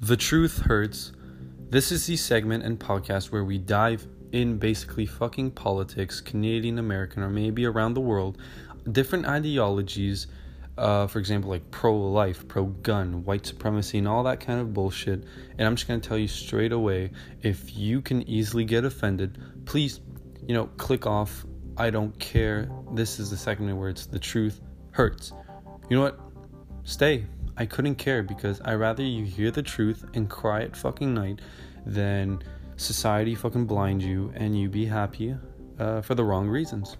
The Truth Hurts. This is the segment and podcast where we dive in basically fucking politics, Canadian American, or maybe around the world, different ideologies, uh, for example, like pro life, pro gun, white supremacy, and all that kind of bullshit. And I'm just gonna tell you straight away if you can easily get offended, please, you know, click off. I don't care. This is the segment where it's the truth hurts. You know what? Stay. I couldn't care because I rather you hear the truth and cry at fucking night than society fucking blind you and you be happy uh, for the wrong reasons.